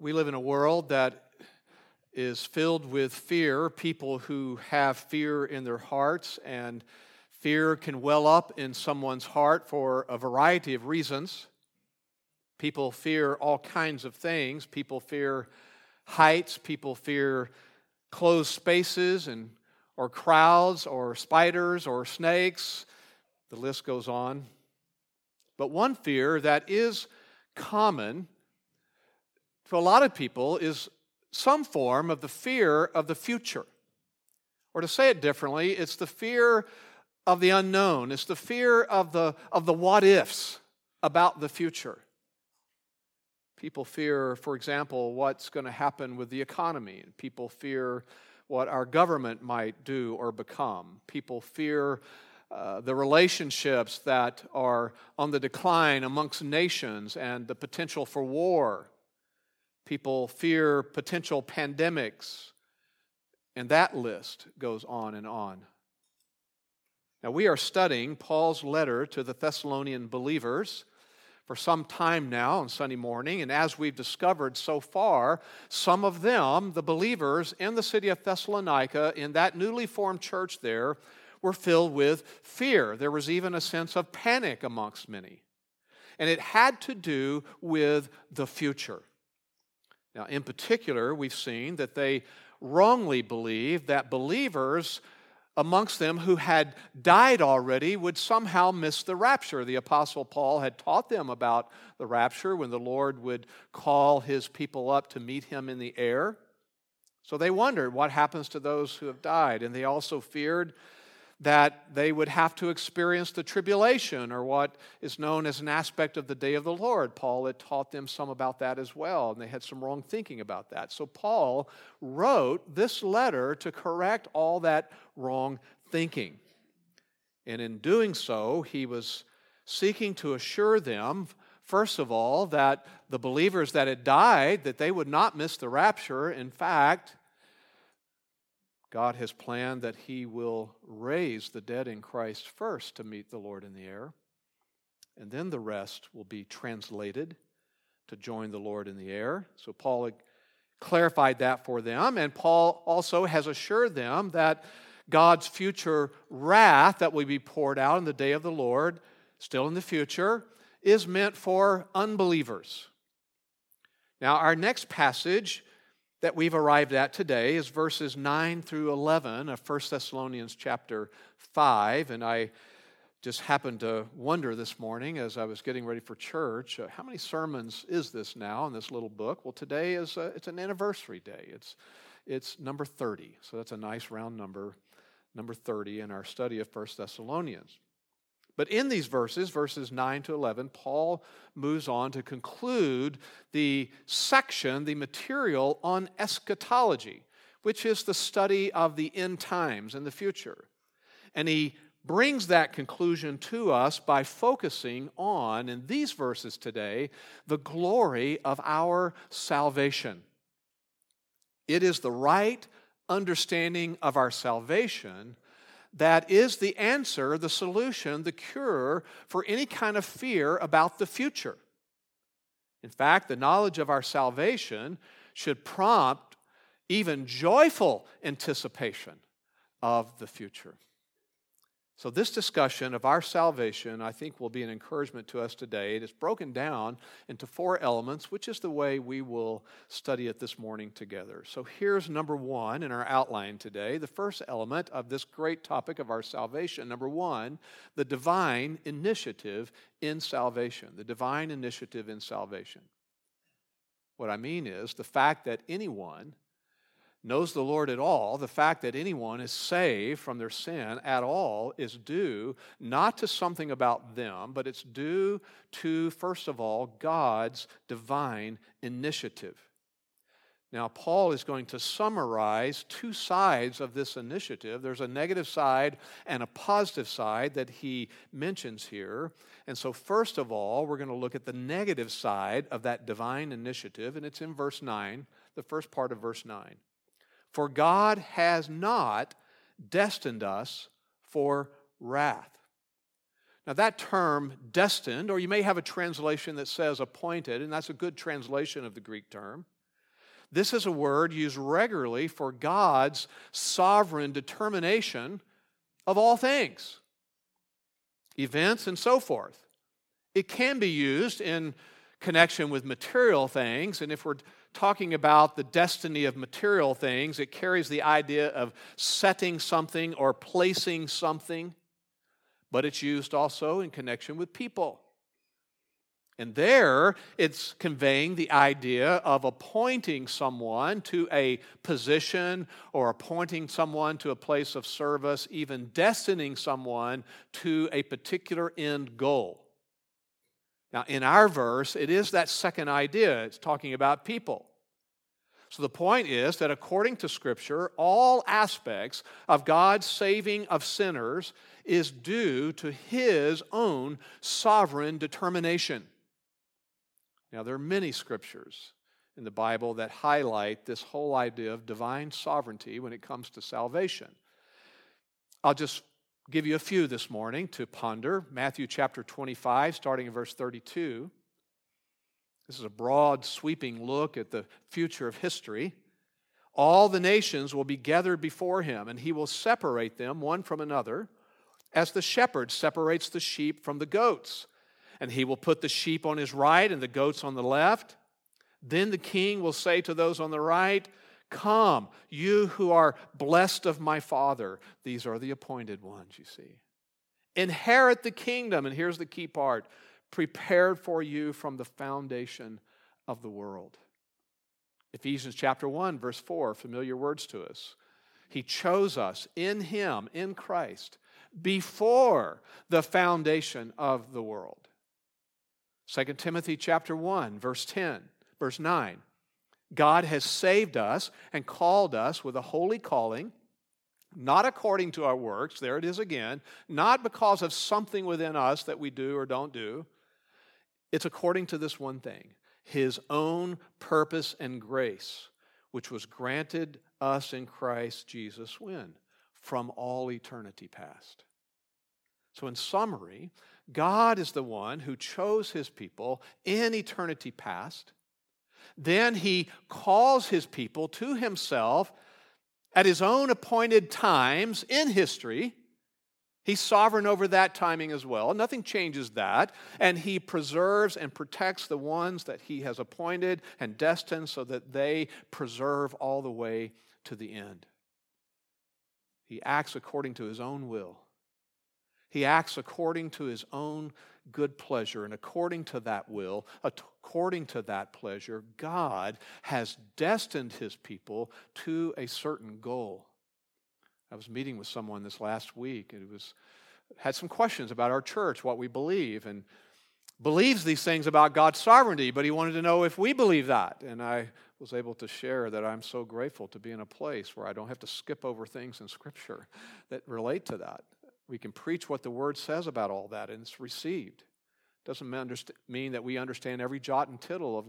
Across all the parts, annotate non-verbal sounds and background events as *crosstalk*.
We live in a world that is filled with fear, people who have fear in their hearts, and fear can well up in someone's heart for a variety of reasons. People fear all kinds of things. People fear heights, people fear closed spaces and or crowds or spiders or snakes. The list goes on. But one fear that is common to a lot of people is some form of the fear of the future. Or to say it differently, it's the fear of the unknown, it's the fear of the, of the what ifs about the future. People fear, for example, what's going to happen with the economy. People fear what our government might do or become. People fear uh, the relationships that are on the decline amongst nations and the potential for war. People fear potential pandemics, and that list goes on and on. Now, we are studying Paul's letter to the Thessalonian believers for some time now on Sunday morning, and as we've discovered so far, some of them, the believers in the city of Thessalonica, in that newly formed church there, were filled with fear. There was even a sense of panic amongst many. And it had to do with the future. Now, in particular, we've seen that they wrongly believed that believers amongst them who had died already would somehow miss the rapture. The Apostle Paul had taught them about the rapture when the Lord would call his people up to meet him in the air. So they wondered what happens to those who have died. And they also feared that they would have to experience the tribulation or what is known as an aspect of the day of the Lord. Paul had taught them some about that as well, and they had some wrong thinking about that. So Paul wrote this letter to correct all that wrong thinking. And in doing so, he was seeking to assure them first of all that the believers that had died that they would not miss the rapture in fact God has planned that He will raise the dead in Christ first to meet the Lord in the air, and then the rest will be translated to join the Lord in the air. So Paul clarified that for them, and Paul also has assured them that God's future wrath that will be poured out in the day of the Lord, still in the future, is meant for unbelievers. Now, our next passage that we've arrived at today is verses 9 through 11 of 1 Thessalonians chapter 5. And I just happened to wonder this morning as I was getting ready for church, uh, how many sermons is this now in this little book? Well, today is a, it's an anniversary day. It's, it's number 30. So that's a nice round number, number 30 in our study of 1 Thessalonians. But in these verses, verses 9 to 11, Paul moves on to conclude the section, the material on eschatology, which is the study of the end times and the future. And he brings that conclusion to us by focusing on, in these verses today, the glory of our salvation. It is the right understanding of our salvation that is the answer, the solution, the cure for any kind of fear about the future. In fact, the knowledge of our salvation should prompt even joyful anticipation of the future. So, this discussion of our salvation, I think, will be an encouragement to us today. It is broken down into four elements, which is the way we will study it this morning together. So, here's number one in our outline today. The first element of this great topic of our salvation. Number one, the divine initiative in salvation. The divine initiative in salvation. What I mean is the fact that anyone knows the Lord at all, the fact that anyone is saved from their sin at all is due not to something about them, but it's due to, first of all, God's divine initiative. Now, Paul is going to summarize two sides of this initiative. There's a negative side and a positive side that he mentions here. And so, first of all, we're going to look at the negative side of that divine initiative, and it's in verse 9, the first part of verse 9. For God has not destined us for wrath. Now, that term, destined, or you may have a translation that says appointed, and that's a good translation of the Greek term. This is a word used regularly for God's sovereign determination of all things, events, and so forth. It can be used in connection with material things, and if we're talking about the destiny of material things, it carries the idea of setting something or placing something, but it's used also in connection with people. And there, it's conveying the idea of appointing someone to a position or appointing someone to a place of service, even destining someone to a particular end goal. Now, in our verse, it is that second idea. It's talking about people. So the point is that according to Scripture, all aspects of God's saving of sinners is due to His own sovereign determination. Now, there are many scriptures in the Bible that highlight this whole idea of divine sovereignty when it comes to salvation. I'll just give you a few this morning to ponder. Matthew chapter 25, starting in verse 32. This is a broad, sweeping look at the future of history. All the nations will be gathered before him, and he will separate them one from another, as the shepherd separates the sheep from the goats and he will put the sheep on his right and the goats on the left. Then the king will say to those on the right, Come, you who are blessed of my Father. These are the appointed ones, you see. Inherit the kingdom, and here's the key part prepared for you from the foundation of the world. Ephesians chapter 1, verse 4, familiar words to us. He chose us in Him, in Christ, before the foundation of the world 2 Timothy chapter 1 verse 10, verse 9. God has saved us and called us with a holy calling, not according to our works, there it is again, not because of something within us that we do or don't do. It's according to this one thing His own purpose and grace, which was granted us in Christ Jesus when? From all eternity past. So, in summary, God is the one who chose his people in eternity past. Then he calls his people to himself at his own appointed times in history. He's sovereign over that timing as well. Nothing changes that. And he preserves and protects the ones that he has appointed and destined so that they preserve all the way to the end. He acts according to his own will. He acts according to his own good pleasure, and according to that will, according to that pleasure, God has destined his people to a certain goal. I was meeting with someone this last week, and it was had some questions about our church, what we believe, and believes these things about God's sovereignty, but he wanted to know if we believe that. And I was able to share that I'm so grateful to be in a place where I don't have to skip over things in Scripture that relate to that. We can preach what the Word says about all that, and it's received. Doesn't mean that we understand every jot and tittle of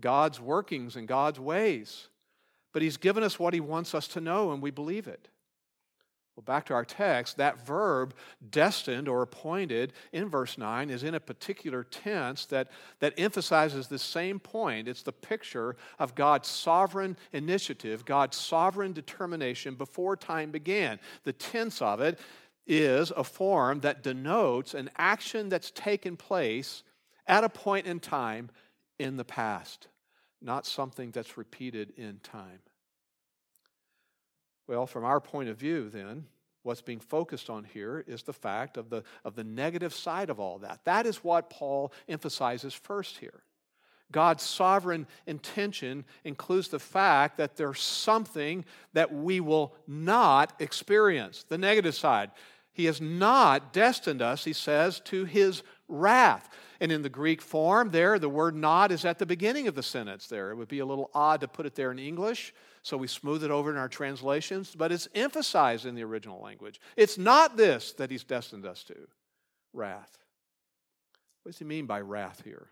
God's workings and God's ways, but He's given us what He wants us to know, and we believe it. Well, back to our text, that verb destined or appointed in verse 9 is in a particular tense that, that emphasizes the same point. It's the picture of God's sovereign initiative, God's sovereign determination before time began. The tense of it is a form that denotes an action that's taken place at a point in time in the past, not something that's repeated in time. Well, from our point of view, then, what's being focused on here is the fact of the, of the negative side of all that. That is what Paul emphasizes first here. God's sovereign intention includes the fact that there's something that we will not experience, the negative side. He has not destined us, he says, to his wrath. And in the Greek form, there, the word not is at the beginning of the sentence there. It would be a little odd to put it there in English, so we smooth it over in our translations, but it's emphasized in the original language. It's not this that he's destined us to wrath. What does he mean by wrath here?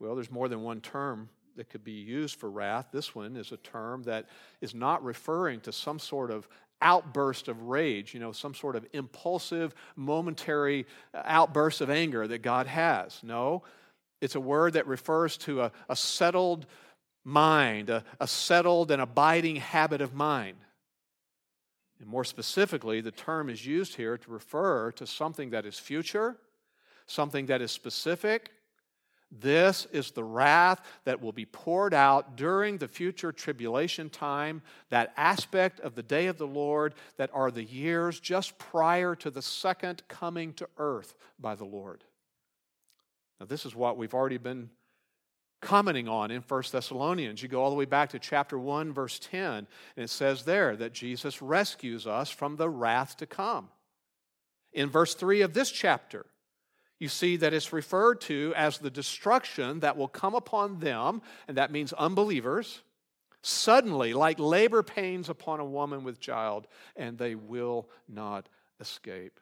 Well, there's more than one term that could be used for wrath. This one is a term that is not referring to some sort of outburst of rage, you know, some sort of impulsive, momentary uh, outburst of anger that God has. No, it's a word that refers to a, a settled mind, a, a settled and abiding habit of mind. And more specifically, the term is used here to refer to something that is future, something that is specific. This is the wrath that will be poured out during the future tribulation time, that aspect of the day of the Lord that are the years just prior to the second coming to earth by the Lord. Now, this is what we've already been commenting on in 1 Thessalonians. You go all the way back to chapter 1, verse 10, and it says there that Jesus rescues us from the wrath to come. In verse 3 of this chapter, you see that it's referred to as the destruction that will come upon them, and that means unbelievers, suddenly, like labor pains upon a woman with child, and they will not escape.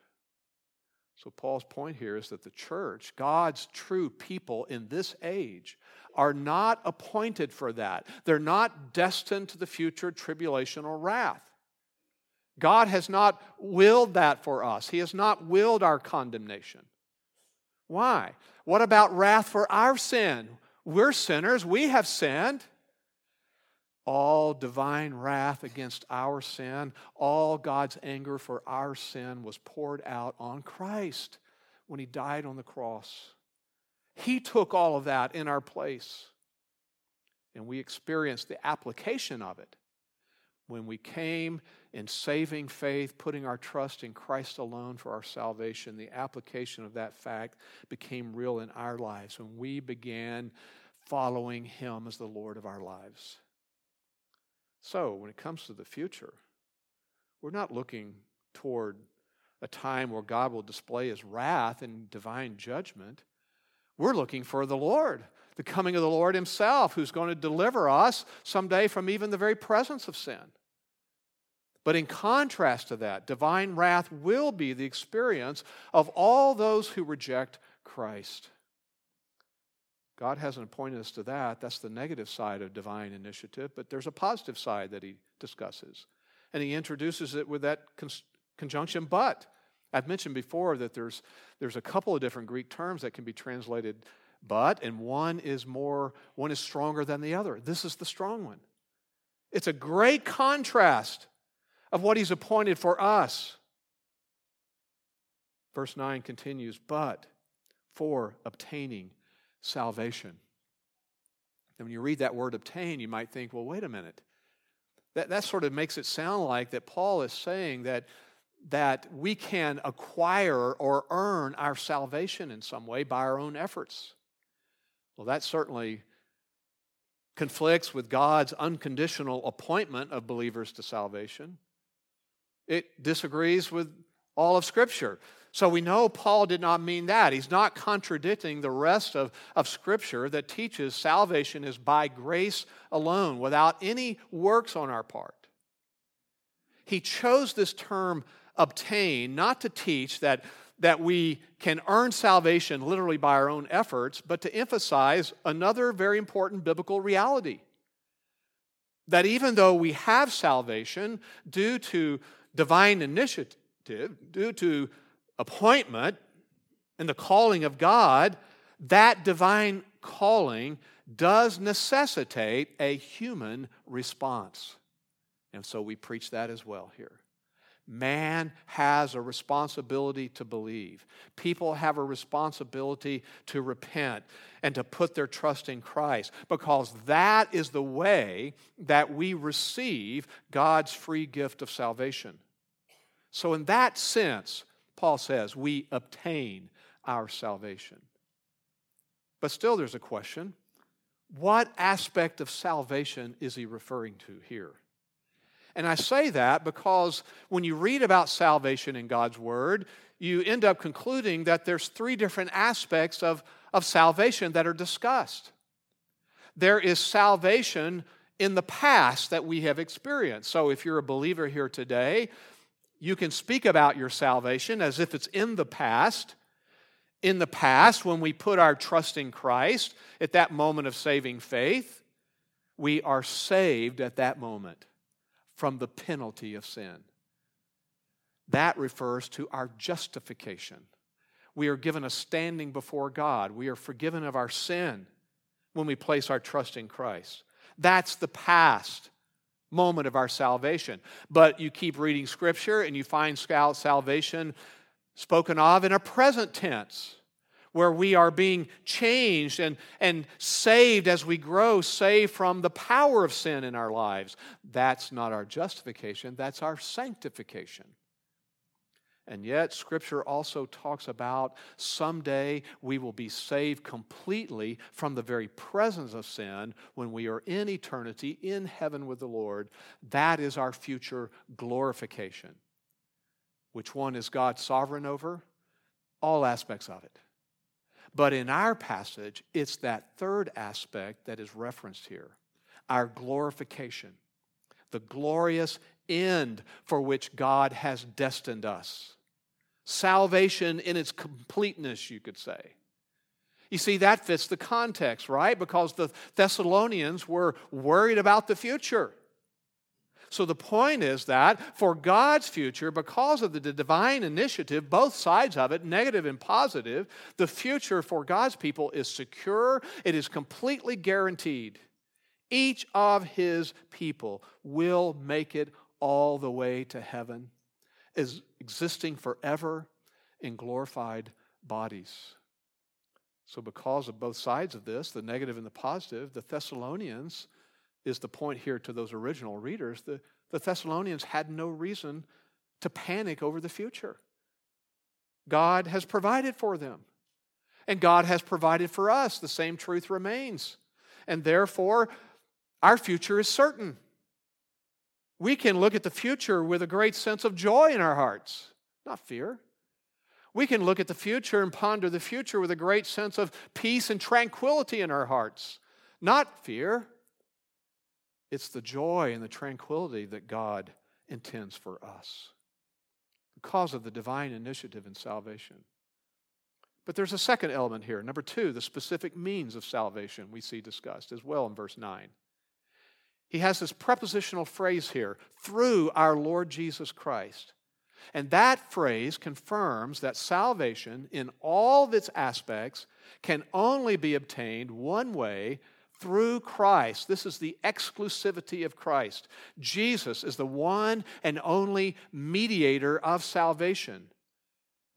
So, Paul's point here is that the church, God's true people in this age, are not appointed for that. They're not destined to the future tribulation or wrath. God has not willed that for us, He has not willed our condemnation. Why? What about wrath for our sin? We're sinners, we have sinned. All divine wrath against our sin, all God's anger for our sin was poured out on Christ when He died on the cross. He took all of that in our place. And we experienced the application of it when we came in saving faith, putting our trust in Christ alone for our salvation. The application of that fact became real in our lives when we began following Him as the Lord of our lives. So, when it comes to the future, we're not looking toward a time where God will display His wrath and divine judgment. We're looking for the Lord, the coming of the Lord Himself, who's going to deliver us someday from even the very presence of sin. But in contrast to that, divine wrath will be the experience of all those who reject Christ. God hasn't appointed us to that. That's the negative side of divine initiative, but there's a positive side that he discusses. And he introduces it with that con- conjunction, but. I've mentioned before that there's, there's a couple of different Greek terms that can be translated but, and one is more, one is stronger than the other. This is the strong one. It's a great contrast of what he's appointed for us. Verse 9 continues, but for obtaining salvation. And when you read that word obtain, you might think, well, wait a minute. That, that sort of makes it sound like that Paul is saying that that we can acquire or earn our salvation in some way by our own efforts. Well, that certainly conflicts with God's unconditional appointment of believers to salvation. It disagrees with all of Scripture. So we know Paul did not mean that. He's not contradicting the rest of, of Scripture that teaches salvation is by grace alone, without any works on our part. He chose this term obtain, not to teach that, that we can earn salvation literally by our own efforts, but to emphasize another very important biblical reality. That even though we have salvation due to divine initiative, due to appointment and the calling of God, that divine calling does necessitate a human response. And so we preach that as well here. Man has a responsibility to believe. People have a responsibility to repent and to put their trust in Christ because that is the way that we receive God's free gift of salvation. So, in that sense, Paul says we obtain our salvation. But still, there's a question what aspect of salvation is he referring to here? And I say that because when you read about salvation in God's Word, you end up concluding that there's three different aspects of, of salvation that are discussed. There is salvation in the past that we have experienced. So if you're a believer here today, you can speak about your salvation as if it's in the past. In the past, when we put our trust in Christ at that moment of saving faith, we are saved at that moment from the penalty of sin. That refers to our justification. We are given a standing before God. We are forgiven of our sin when we place our trust in Christ. That's the past moment of our salvation. But you keep reading Scripture and you find salvation spoken of in a present tense where we are being changed and, and saved as we grow, saved from the power of sin in our lives. That's not our justification, that's our sanctification. And yet, Scripture also talks about someday we will be saved completely from the very presence of sin when we are in eternity in heaven with the Lord. That is our future glorification. Which one is God sovereign over? All aspects of it. But in our passage, it's that third aspect that is referenced here our glorification, the glorious end for which God has destined us. Salvation in its completeness, you could say. You see, that fits the context, right? Because the Thessalonians were worried about the future. So the point is that for God's future, because of the divine initiative, both sides of it, negative and positive, the future for God's people is secure, it is completely guaranteed. Each of his people will make it all the way to heaven, is existing forever in glorified bodies. So, because of both sides of this, the negative and the positive, the Thessalonians is the point here to those original readers. The, the Thessalonians had no reason to panic over the future. God has provided for them, and God has provided for us. The same truth remains. And therefore, our future is certain. We can look at the future with a great sense of joy in our hearts, not fear. We can look at the future and ponder the future with a great sense of peace and tranquility in our hearts, not fear. It's the joy and the tranquility that God intends for us because of the divine initiative in salvation. But there's a second element here. Number two, the specific means of salvation we see discussed as well in verse 9. He has this prepositional phrase here through our Lord Jesus Christ. And that phrase confirms that salvation, in all of its aspects, can only be obtained one way through Christ. This is the exclusivity of Christ. Jesus is the one and only mediator of salvation.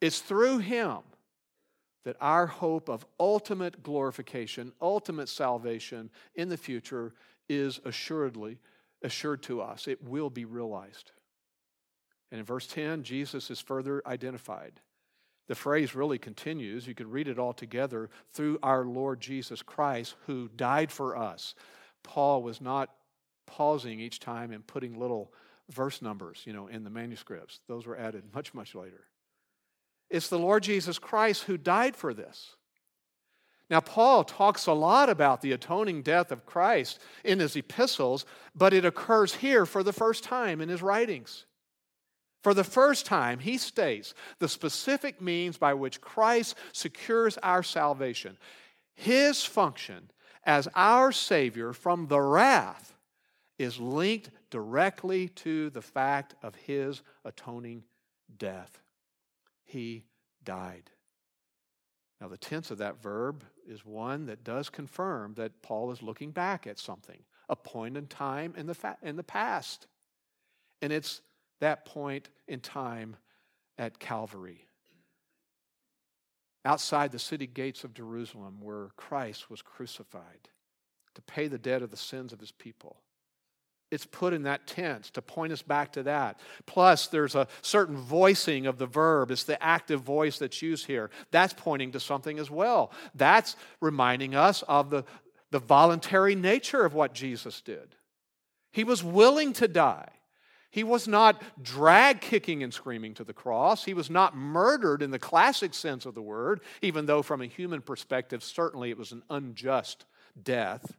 It's through him that our hope of ultimate glorification, ultimate salvation in the future is assuredly assured to us. It will be realized. And in verse 10, Jesus is further identified. The phrase really continues. You can read it all together through our Lord Jesus Christ, who died for us. Paul was not pausing each time and putting little verse numbers, you know, in the manuscripts. Those were added much, much later. It's the Lord Jesus Christ who died for this. Now, Paul talks a lot about the atoning death of Christ in his epistles, but it occurs here for the first time in his writings. For the first time, he states the specific means by which Christ secures our salvation. His function as our Savior from the wrath is linked directly to the fact of his atoning death. He died. Now, the tense of that verb is one that does confirm that Paul is looking back at something, a point in time in the, fa- in the past. And it's that point in time at Calvary. Outside the city gates of Jerusalem, where Christ was crucified to pay the debt of the sins of his people. It's put in that tense to point us back to that. Plus, there's a certain voicing of the verb. It's the active voice that's used here. That's pointing to something as well. That's reminding us of the, the voluntary nature of what Jesus did. He was willing to die. He was not drag kicking and screaming to the cross. He was not murdered in the classic sense of the word, even though, from a human perspective, certainly it was an unjust death.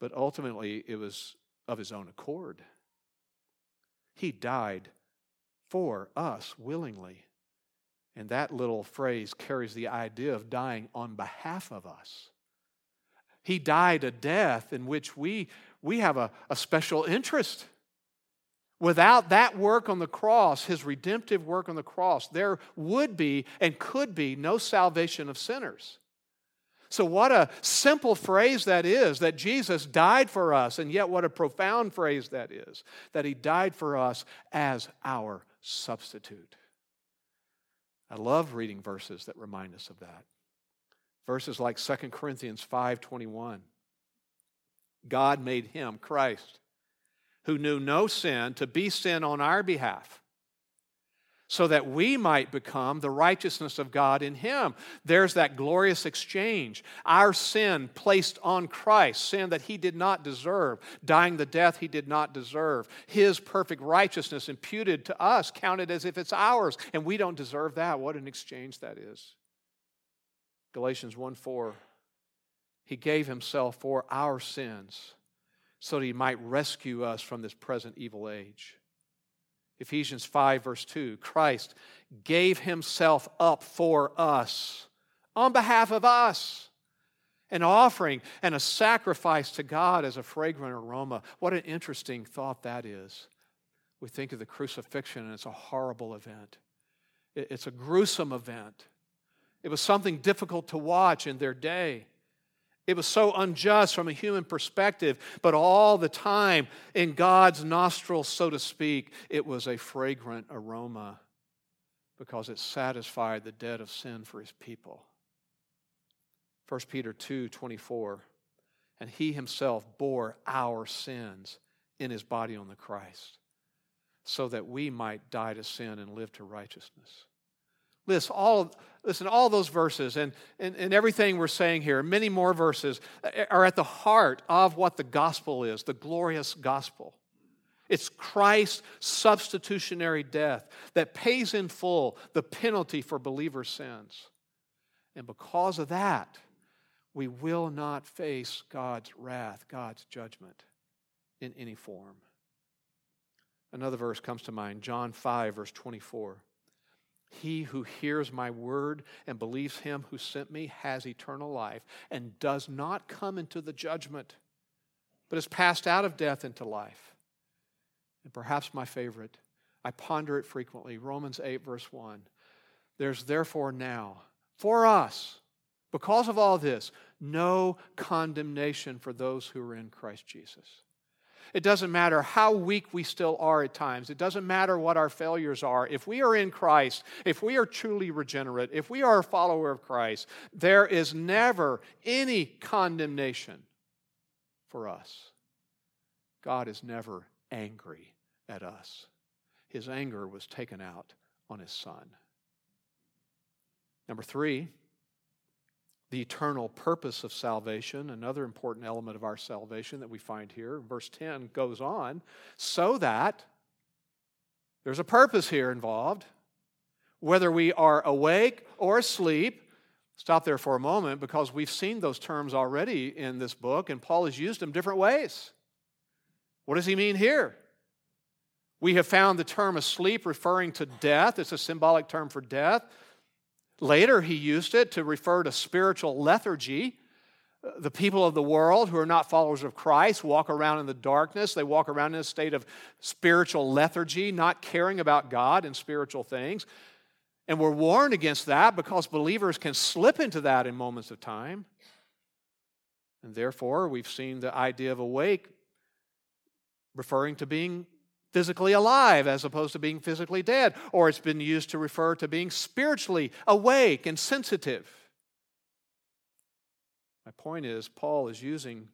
But ultimately, it was of his own accord. He died for us willingly. And that little phrase carries the idea of dying on behalf of us. He died a death in which we, we have a, a special interest. Without that work on the cross, his redemptive work on the cross, there would be and could be no salvation of sinners. So, what a simple phrase that is that Jesus died for us, and yet what a profound phrase that is that he died for us as our substitute. I love reading verses that remind us of that. Verses like 2 Corinthians 5:21. God made him, Christ, who knew no sin, to be sin on our behalf so that we might become the righteousness of God in Him. There's that glorious exchange. Our sin placed on Christ, sin that He did not deserve, dying the death He did not deserve. His perfect righteousness imputed to us, counted as if it's ours, and we don't deserve that. What an exchange that is. Galatians 1 4. He gave Himself for our sins so that He might rescue us from this present evil age. Ephesians 5, verse 2 Christ gave himself up for us, on behalf of us, an offering and a sacrifice to God as a fragrant aroma. What an interesting thought that is. We think of the crucifixion, and it's a horrible event, it's a gruesome event. It was something difficult to watch in their day. It was so unjust from a human perspective, but all the time, in God's nostrils, so to speak, it was a fragrant aroma because it satisfied the debt of sin for his people. 1 Peter 2 24. And he himself bore our sins in his body on the Christ, so that we might die to sin and live to righteousness. Listen, all, listen, all those verses and, and, and everything we're saying here, many more verses, uh, are at the heart of what the gospel is, the glorious gospel. It's Christ's substitutionary death that pays in full the penalty for believers' sins. And because of that, we will not face God's wrath, God's judgment in any form. Another verse comes to mind, John 5, verse 24. He who hears my word and believes him who sent me has eternal life and does not come into the judgment, but is passed out of death into life. And perhaps my favorite, I ponder it frequently Romans 8, verse 1. There's therefore now, for us, because of all this, no condemnation for those who are in Christ Jesus. It doesn't matter how weak we still are at times. It doesn't matter what our failures are. If we are in Christ, if we are truly regenerate, if we are a follower of Christ, there is never any condemnation for us. God is never angry at us. His anger was taken out on his son. Number three, the eternal purpose of salvation, another important element of our salvation that we find here. Verse 10 goes on, so that there's a purpose here involved. Whether we are awake or asleep, stop there for a moment because we've seen those terms already in this book, and Paul has used them different ways. What does he mean here? We have found the term asleep referring to death. It's a symbolic term for death. Later, he used it to refer to spiritual lethargy. Uh, the people of the world who are not followers of Christ walk around in the darkness. They walk around in a state of spiritual lethargy, not caring about God and spiritual things. And we're warned against that because believers can slip into that in moments of time. And therefore, we've seen the idea of awake referring to being physically alive as opposed to being physically dead, or it's been used to refer to being spiritually awake and sensitive. My point is, Paul is using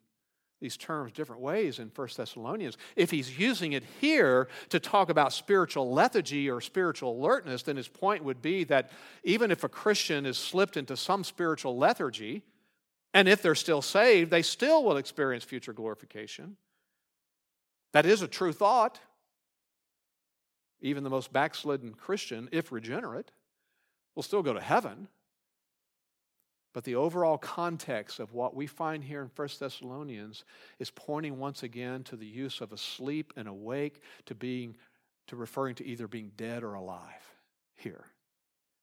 these terms different ways in 1 Thessalonians. If he's using it here to talk about spiritual lethargy or spiritual alertness, then his point would be that even if a Christian is slipped into some spiritual lethargy, and if they're still saved, they still will experience future glorification. That is a true thought. Even the most backslidden Christian, if regenerate, will still go to heaven. But the overall context of what we find here in 1 Thessalonians is pointing once again to the use of asleep and awake to being to referring to either being dead or alive here.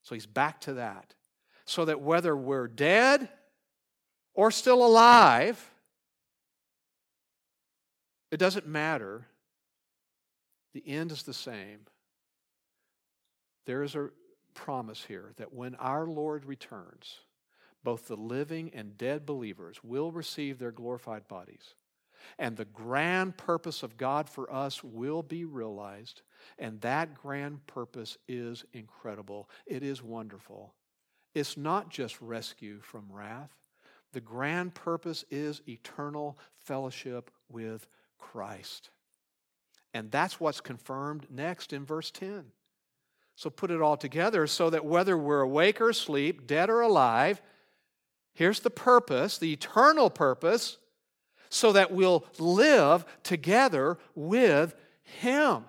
So he's back to that. So that whether we're dead or still alive, it doesn't matter. The end is the same. There is a promise here that when our Lord returns, both the living and dead believers will receive their glorified bodies. And the grand purpose of God for us will be realized. And that grand purpose is incredible. It is wonderful. It's not just rescue from wrath, the grand purpose is eternal fellowship with Christ. And that's what's confirmed next in verse 10. So put it all together so that whether we're awake or asleep, dead or alive, here's the purpose, the eternal purpose, so that we'll live together with Him.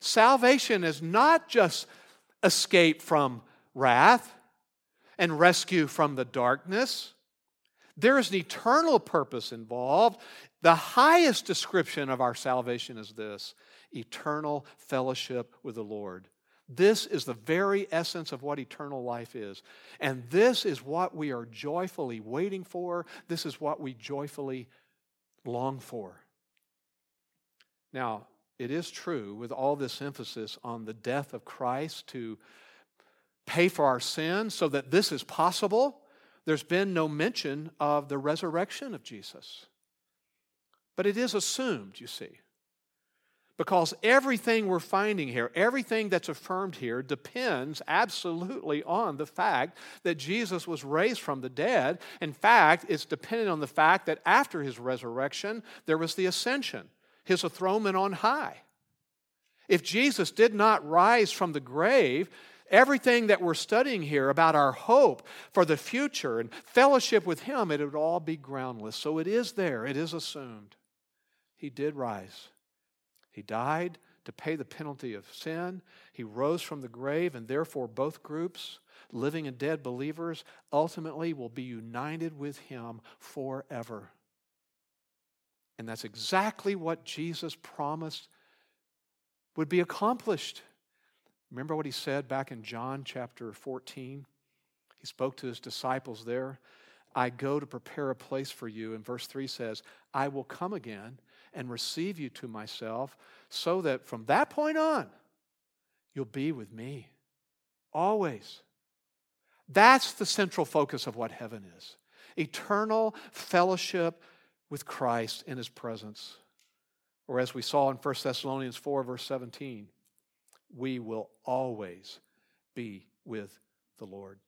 Salvation is not just escape from wrath and rescue from the darkness. There is an eternal purpose involved. The highest description of our salvation is this eternal fellowship with the Lord. This is the very essence of what eternal life is. And this is what we are joyfully waiting for. This is what we joyfully long for. Now, it is true with all this emphasis on the death of Christ to pay for our sins so that this is possible, there's been no mention of the resurrection of Jesus. But it is assumed, you see. Because everything we're finding here, everything that's affirmed here, depends absolutely on the fact that Jesus was raised from the dead. In fact, it's dependent on the fact that after his resurrection, there was the ascension, his enthronement on high. If Jesus did not rise from the grave, everything that we're studying here about our hope for the future and fellowship with him, it would all be groundless. So it is there, it is assumed. He did rise. He died to pay the penalty of sin. He rose from the grave, and therefore, both groups, living and dead believers, ultimately will be united with Him forever. And that's exactly what Jesus promised would be accomplished. Remember what He said back in John chapter 14? He spoke to His disciples there. I go to prepare a place for you. And verse 3 says, I will come again and receive you to myself, so that from that point on, you'll be with me always. That's the central focus of what heaven is eternal fellowship with Christ in his presence. Or as we saw in 1 Thessalonians 4, verse 17, we will always be with the Lord.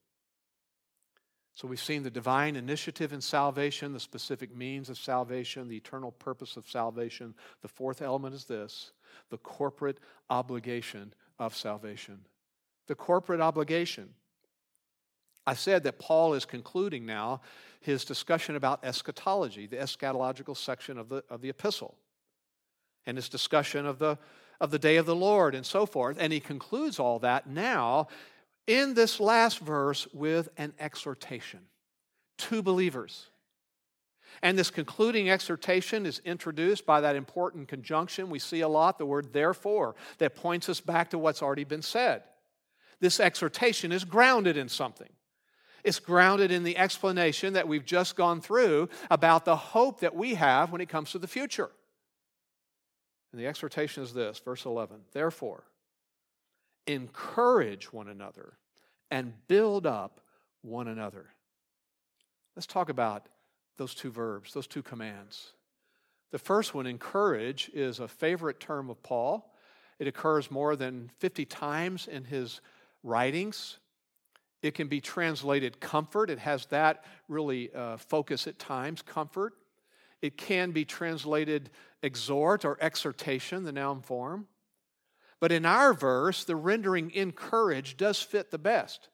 So we've seen the divine initiative in salvation, the specific means of salvation, the eternal purpose of salvation. The fourth element is this the corporate obligation of salvation. The corporate obligation. I said that Paul is concluding now his discussion about eschatology, the eschatological section of the, of the epistle, and his discussion of the, of the day of the Lord and so forth. And he concludes all that now in this last verse with an exhortation to believers. And this concluding exhortation is introduced by that important conjunction we see a lot, the word therefore, that points us back to what's already been said. This exhortation is grounded in something. It's grounded in the explanation that we've just gone through about the hope that we have when it comes to the future. And the exhortation is this, verse 11 Therefore, encourage one another and build up one another. Let's talk about those two verbs, those two commands. The first one, encourage, is a favorite term of Paul. It occurs more than 50 times in his writings. It can be translated comfort. It has that really uh, focus at times, comfort. It can be translated exhort or exhortation, the noun form. But in our verse, the rendering encourage does fit the best.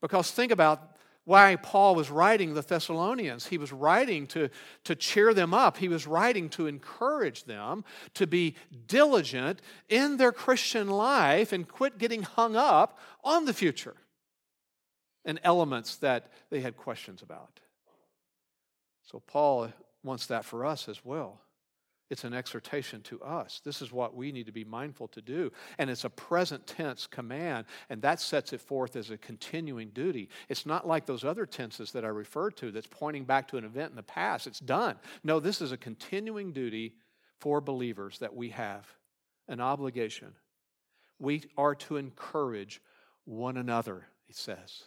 Because think about why Paul was writing the Thessalonians. He was writing to, to cheer them up, he was writing to encourage them to be diligent in their Christian life and quit getting hung up on the future and elements that they had questions about. So, Paul wants that for us as well. It's an exhortation to us. This is what we need to be mindful to do. And it's a present tense command, and that sets it forth as a continuing duty. It's not like those other tenses that I referred to that's pointing back to an event in the past. It's done. No, this is a continuing duty for believers that we have, an obligation. We are to encourage one another, he says.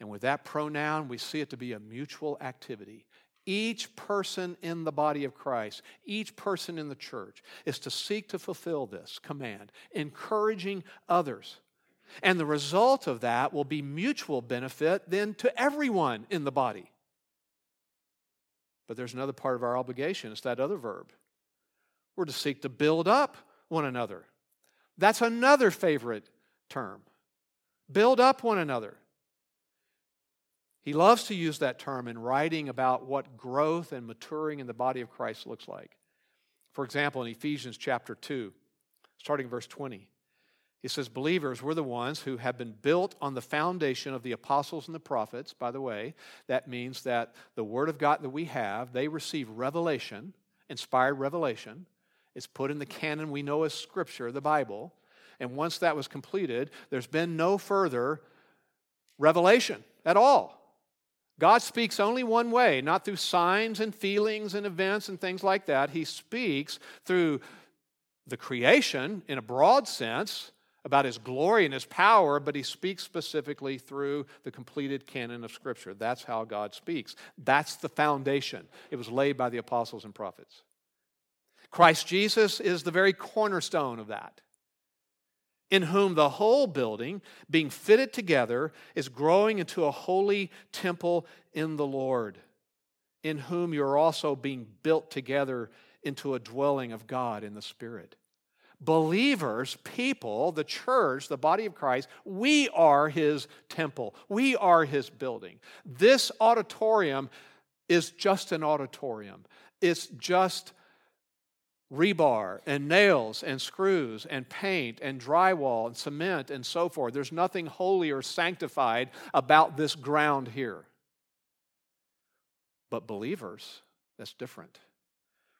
And with that pronoun, we see it to be a mutual activity. Each person in the body of Christ, each person in the church, is to seek to fulfill this command, encouraging others. And the result of that will be mutual benefit then to everyone in the body. But there's another part of our obligation it's that other verb. We're to seek to build up one another. That's another favorite term. Build up one another. He loves to use that term in writing about what growth and maturing in the body of Christ looks like. For example, in Ephesians chapter 2, starting verse 20, he says, Believers, we're the ones who have been built on the foundation of the apostles and the prophets. By the way, that means that the word of God that we have, they receive revelation, inspired revelation. It's put in the canon we know as Scripture, the Bible. And once that was completed, there's been no further revelation at all. God speaks only one way, not through signs and feelings and events and things like that. He speaks through the creation in a broad sense about his glory and his power, but he speaks specifically through the completed canon of Scripture. That's how God speaks. That's the foundation. It was laid by the apostles and prophets. Christ Jesus is the very cornerstone of that, in whom the whole building, being fitted together, is growing into a holy temple in the Lord, in whom you're also being built together into a dwelling of God in the Spirit believers, people, the church, the body of Christ, we are his temple. We are his building. This auditorium is just an auditorium. It's just rebar and nails and screws and paint and drywall and cement and so forth. There's nothing holy or sanctified about this ground here. But believers, that's different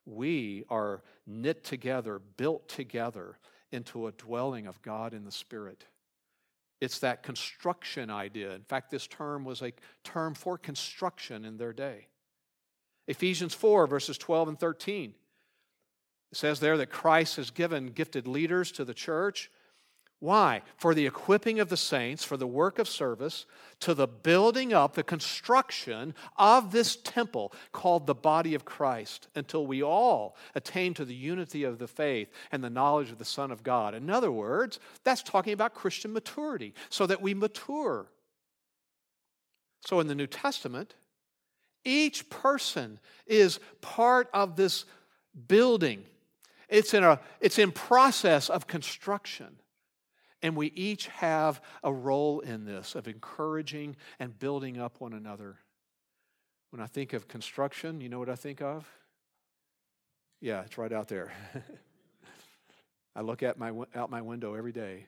we are knit together, built together into a dwelling of God in the Spirit. It's that construction idea. In fact, this term was a term for construction in their day. Ephesians 4, verses 12 and 13. It says there that Christ has given gifted leaders to the church why? For the equipping of the saints, for the work of service, to the building up, the construction of this temple called the body of Christ, until we all attain to the unity of the faith and the knowledge of the Son of God. In other words, that's talking about Christian maturity, so that we mature. So in the New Testament, each person is part of this building. It's in, a, it's in process of construction. And we each have a role in this of encouraging and building up one another. When I think of construction, you know what I think of? Yeah, it's right out there. *laughs* I look at my, out my window every day.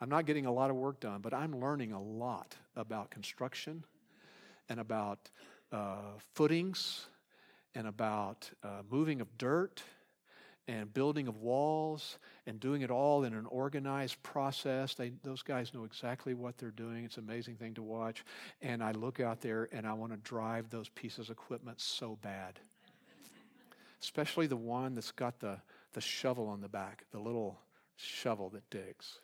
I'm not getting a lot of work done, but I'm learning a lot about construction and about uh, footings and about uh, moving of dirt and building of walls and doing it all in an organized process. They, those guys know exactly what they're doing. It's an amazing thing to watch. And I look out there and I want to drive those pieces of equipment so bad. Especially the one that's got the, the shovel on the back, the little shovel that digs.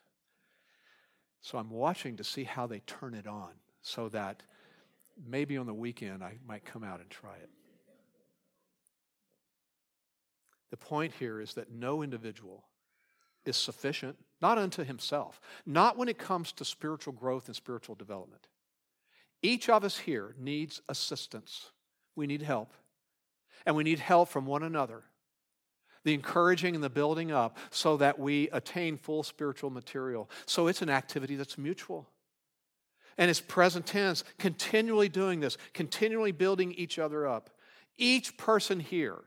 So I'm watching to see how they turn it on so that maybe on the weekend I might come out and try it. The point here is that no individual is sufficient, not unto himself, not when it comes to spiritual growth and spiritual development. Each of us here needs assistance. We need help. And we need help from one another. The encouraging and the building up so that we attain full spiritual material. So it's an activity that's mutual. And it's present tense, continually doing this, continually building each other up. Each person here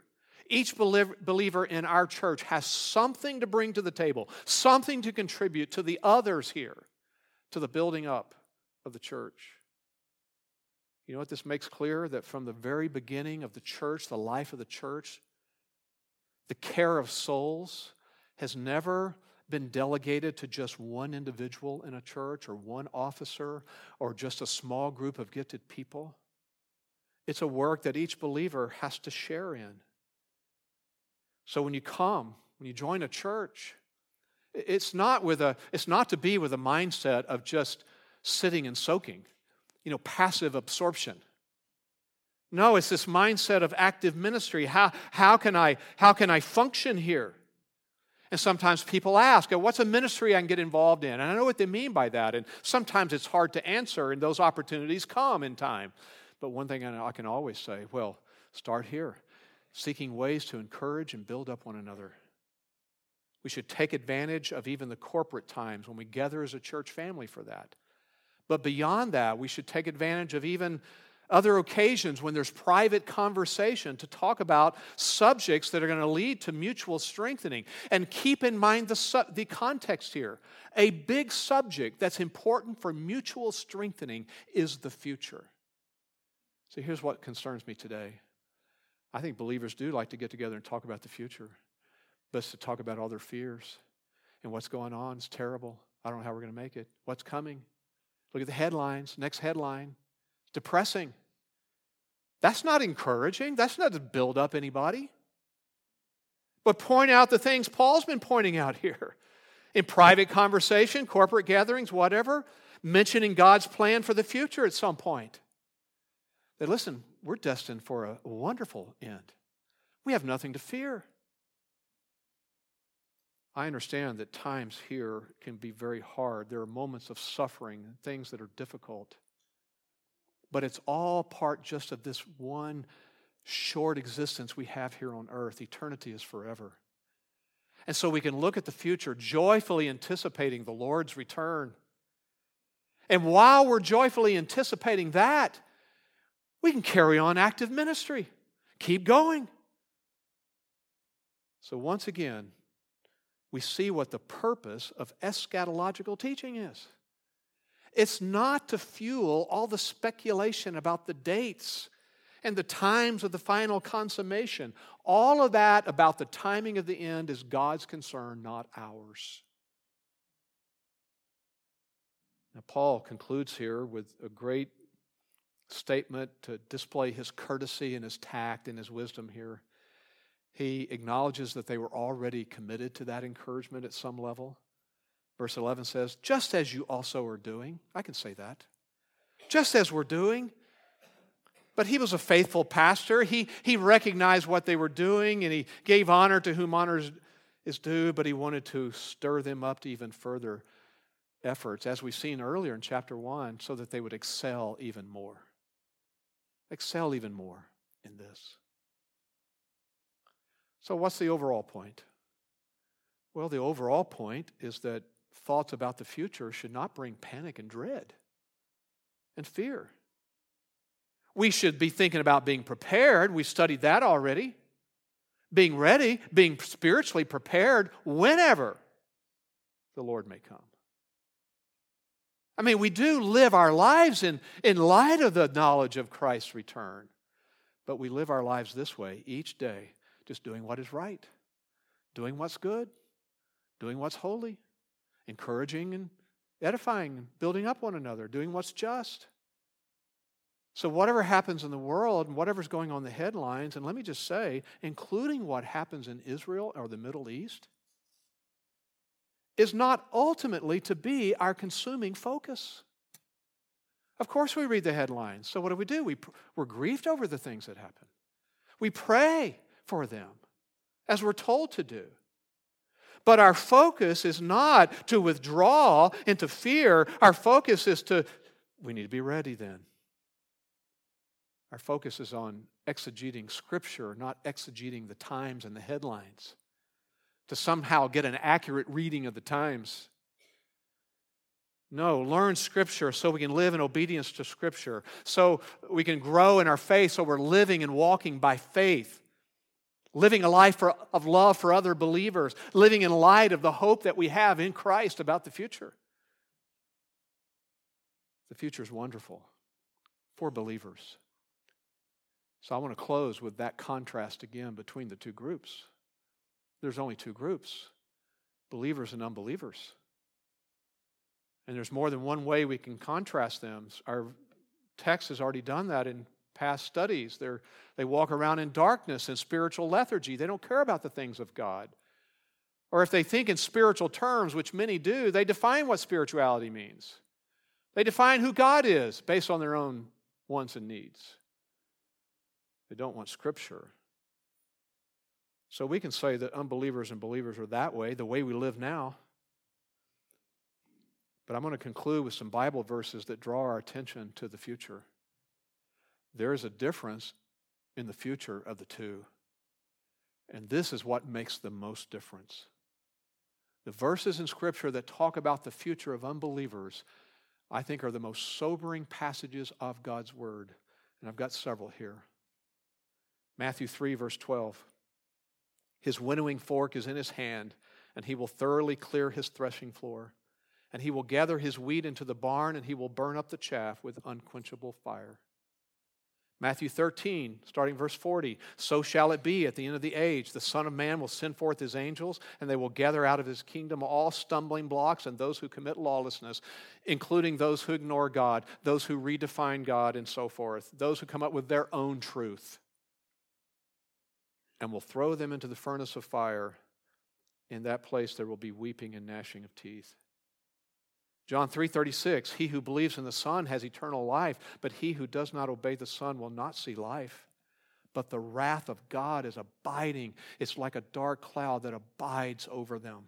each believer in our church has something to bring to the table, something to contribute to the others here, to the building up of the church. You know what this makes clear? That from the very beginning of the church, the life of the church, the care of souls has never been delegated to just one individual in a church or one officer or just a small group of gifted people. It's a work that each believer has to share in. So when you come, when you join a church, it's not with a it's not to be with a mindset of just sitting and soaking. you know, passive absorption. No, it's this mindset of active ministry. How, how, can, I, how can I function here? And sometimes people ask, what's a ministry I can get involved in? And I know what they mean by that. And sometimes it's hard to answer, and those opportunities come in time. But one thing I can always say well, start here, seeking ways to encourage and build up one another. We should take advantage of even the corporate times when we gather as a church family for that. But beyond that, we should take advantage of even other occasions when there's private conversation to talk about subjects that are going to lead to mutual strengthening. And keep in mind the, su- the context here. A big subject that's important for mutual strengthening is the future. So here's what concerns me today. I think believers do like to get together and talk about the future, but to talk about all their fears and what's going on. It's terrible. I don't know how we're going to make it. What's coming? Look at the headlines. Next headline. Depressing. That's not encouraging. That's not to build up anybody. But point out the things Paul's been pointing out here in private conversation, corporate gatherings, whatever, mentioning God's plan for the future at some point. That listen, we're destined for a wonderful end. We have nothing to fear. I understand that times here can be very hard. There are moments of suffering, things that are difficult. But it's all part just of this one short existence we have here on earth. Eternity is forever. And so we can look at the future joyfully anticipating the Lord's return. And while we're joyfully anticipating that, we can carry on active ministry, keep going. So, once again, we see what the purpose of eschatological teaching is. It's not to fuel all the speculation about the dates and the times of the final consummation. All of that about the timing of the end is God's concern, not ours. Now, Paul concludes here with a great statement to display his courtesy and his tact and his wisdom here. He acknowledges that they were already committed to that encouragement at some level. Verse 11 says, just as you also are doing. I can say that. Just as we're doing. But he was a faithful pastor. He, he recognized what they were doing and he gave honor to whom honor is due, but he wanted to stir them up to even further efforts, as we've seen earlier in chapter 1, so that they would excel even more. Excel even more in this. So, what's the overall point? Well, the overall point is that thoughts about the future should not bring panic and dread and fear. We should be thinking about being prepared. We studied that already. Being ready, being spiritually prepared whenever the Lord may come. I mean, we do live our lives in, in light of the knowledge of Christ's return, but we live our lives this way each day, just doing what is right, doing what's good, doing what's holy, encouraging and edifying, building up one another, doing what's just. So, whatever happens in the world and whatever's going on the headlines, and let me just say, including what happens in Israel or the Middle East, is not ultimately to be our consuming focus. Of course, we read the headlines. So, what do we do? We, we're grieved over the things that happen. We pray for them, as we're told to do. But our focus is not to withdraw into fear. Our focus is to, we need to be ready then. Our focus is on exegeting Scripture, not exegeting the times and the headlines to somehow get an accurate reading of the times. No, learn Scripture so we can live in obedience to Scripture, so we can grow in our faith, so we're living and walking by faith living a life for, of love for other believers, living in light of the hope that we have in Christ about the future. The future is wonderful for believers. So I want to close with that contrast again between the two groups. There's only two groups believers and unbelievers. And there's more than one way we can contrast them. Our text has already done that in past studies. They're, they walk around in darkness and spiritual lethargy. They don't care about the things of God. Or if they think in spiritual terms, which many do, they define what spirituality means. They define who God is based on their own wants and needs. They don't want Scripture. So we can say that unbelievers and believers are that way, the way we live now. But I'm going to conclude with some Bible verses that draw our attention to the future. There is a difference in the future of the two. And this is what makes the most difference. The verses in Scripture that talk about the future of unbelievers, I think, are the most sobering passages of God's Word. And I've got several here. Matthew 3, verse 12. His winnowing fork is in his hand, and he will thoroughly clear his threshing floor. And he will gather his wheat into the barn, and he will burn up the chaff with unquenchable fire. Matthew 13, starting verse 40. So shall it be at the end of the age. The Son of Man will send forth his angels, and they will gather out of his kingdom all stumbling blocks and those who commit lawlessness, including those who ignore God, those who redefine God, and so forth, those who come up with their own truth, and will throw them into the furnace of fire. In that place there will be weeping and gnashing of teeth. John 3:36 He who believes in the Son has eternal life, but he who does not obey the Son will not see life. But the wrath of God is abiding. It's like a dark cloud that abides over them.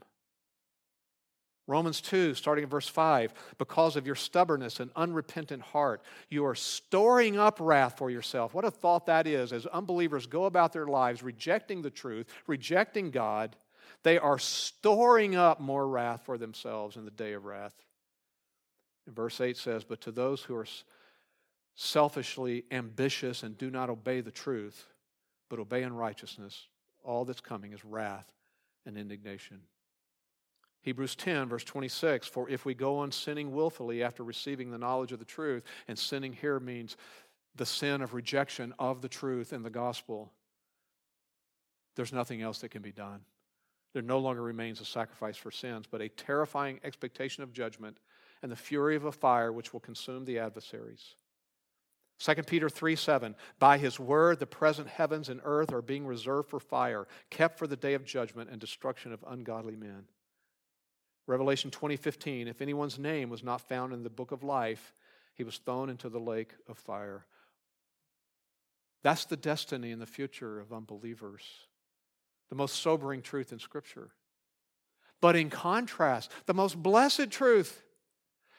Romans 2, starting in verse 5, because of your stubbornness and unrepentant heart, you are storing up wrath for yourself. What a thought that is as unbelievers go about their lives rejecting the truth, rejecting God, they are storing up more wrath for themselves in the day of wrath. And verse 8 says, But to those who are selfishly ambitious and do not obey the truth, but obey unrighteousness, all that's coming is wrath and indignation. Hebrews 10, verse 26 For if we go on sinning willfully after receiving the knowledge of the truth, and sinning here means the sin of rejection of the truth and the gospel, there's nothing else that can be done. There no longer remains a sacrifice for sins, but a terrifying expectation of judgment and the fury of a fire which will consume the adversaries. 2 Peter 3 7, by his word, the present heavens and earth are being reserved for fire, kept for the day of judgment and destruction of ungodly men. Revelation 20:15 if anyone's name was not found in the book of life, he was thrown into the lake of fire. That's the destiny and the future of unbelievers. The most sobering truth in Scripture. But in contrast, the most blessed truth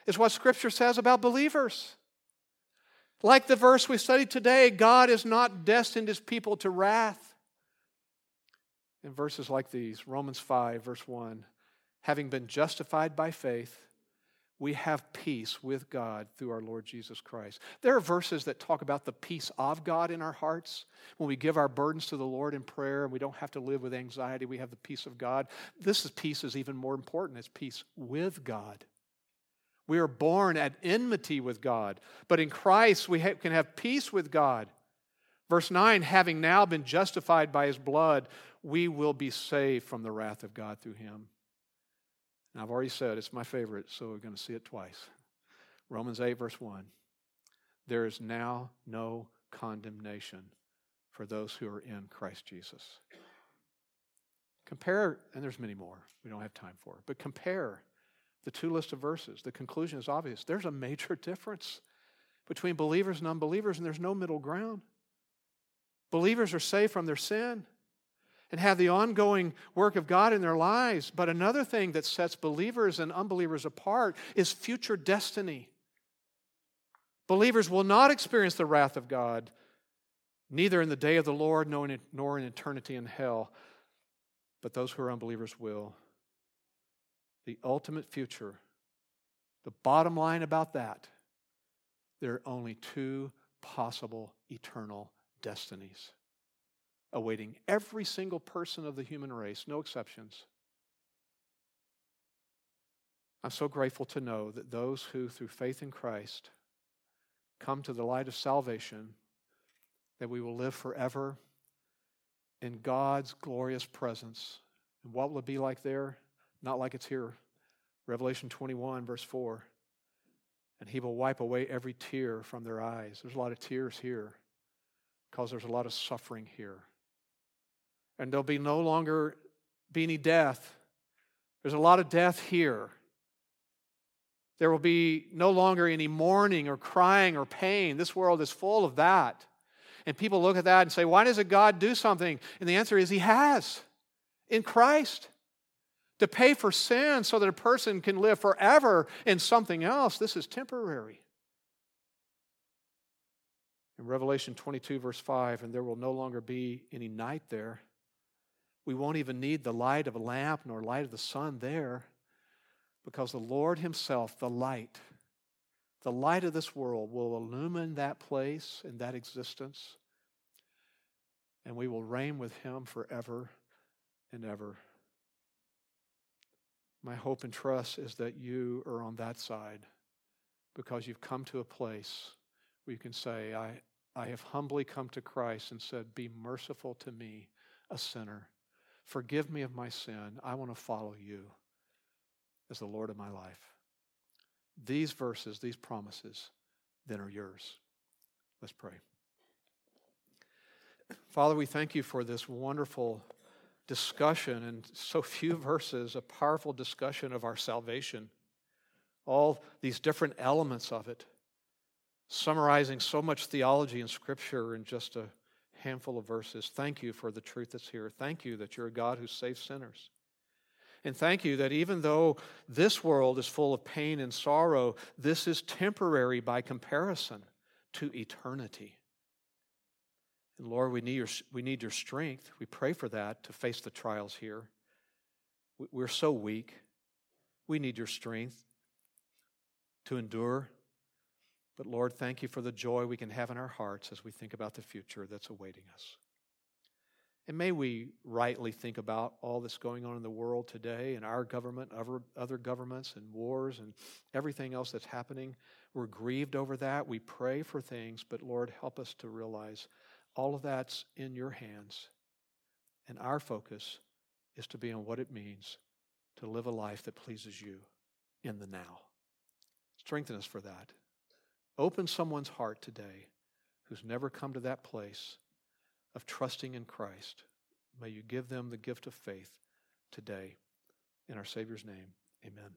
is what Scripture says about believers. Like the verse we studied today, God is not destined his people to wrath. In verses like these, Romans 5, verse 1, having been justified by faith, we have peace with God through our Lord Jesus Christ. There are verses that talk about the peace of God in our hearts. When we give our burdens to the Lord in prayer and we don't have to live with anxiety, we have the peace of God. This is, peace is even more important. It's peace with God. We are born at enmity with God, but in Christ we ha- can have peace with God. Verse 9, having now been justified by his blood, we will be saved from the wrath of God through him. And I've already said it's my favorite, so we're going to see it twice. Romans 8, verse 1. There is now no condemnation for those who are in Christ Jesus. Compare, and there's many more we don't have time for, but compare the two lists of verses. The conclusion is obvious. There's a major *laughs* difference between believers and unbelievers, and there's no middle ground. Believers are saved from their sin and have the ongoing work of God in their lives. But another thing that sets believers and unbelievers apart is future destiny. Believers will not experience the wrath of God, neither in the day of the Lord nor in eternity in hell, but those who are unbelievers will the ultimate future, the bottom line about that, there are only two possible eternal destinies awaiting every single person of the human race, no exceptions. I'm so grateful to know that those who, through faith in Christ, come to the light of salvation, that we will live forever in God's glorious presence. And what will it be like there? not like it's here. Revelation 21, verse 4. And he will wipe away every tear from their eyes. There's a lot of tears here because there's a lot of suffering here. And there'll be no longer be any death. There's a lot of death here. There will be no longer any mourning or crying or pain. This world is full of that. And people look at that and say, why doesn't God do something? And the answer is, He has in Christ to pay for sin so that a person can live forever in something else. This is temporary. In Revelation 22, verse 5, and there will no longer be any night there. We won't even need the light of a lamp nor light of the sun there because the Lord Himself, the light, the light of this world, will illumine that place and that existence, and we will reign with Him forever and ever. My hope and trust is that you are on that side because you've come to a place where you can say, I, I have humbly come to Christ and said, Be merciful to me, a sinner. Forgive me of my sin. I want to follow you as the Lord of my life. These verses, these promises, then are yours. Let's pray. Father, we thank you for this wonderful discussion and so few *laughs* verses, a powerful discussion of our salvation, all these different elements of it, summarizing so much theology and scripture in just a handful of verses. Thank you for the truth that's here. Thank you that you're a God who saves sinners. And thank you that even though this world is full of pain and sorrow, this is temporary by comparison to eternity. And Lord, we need your, we need your strength. We pray for that to face the trials here. We're so weak. We need your strength to endure. But Lord, thank you for the joy we can have in our hearts as we think about the future that's awaiting us. And may we rightly think about all that's going on in the world today and our government, other, other governments, and wars and everything else that's happening. We're grieved over that. We pray for things, but Lord, help us to realize all of that's in your hands. And our focus is to be on what it means to live a life that pleases you in the now. Strengthen us for that. Open someone's heart today who's never come to that place of trusting in Christ. May you give them the gift of faith today. In our Savior's name, amen.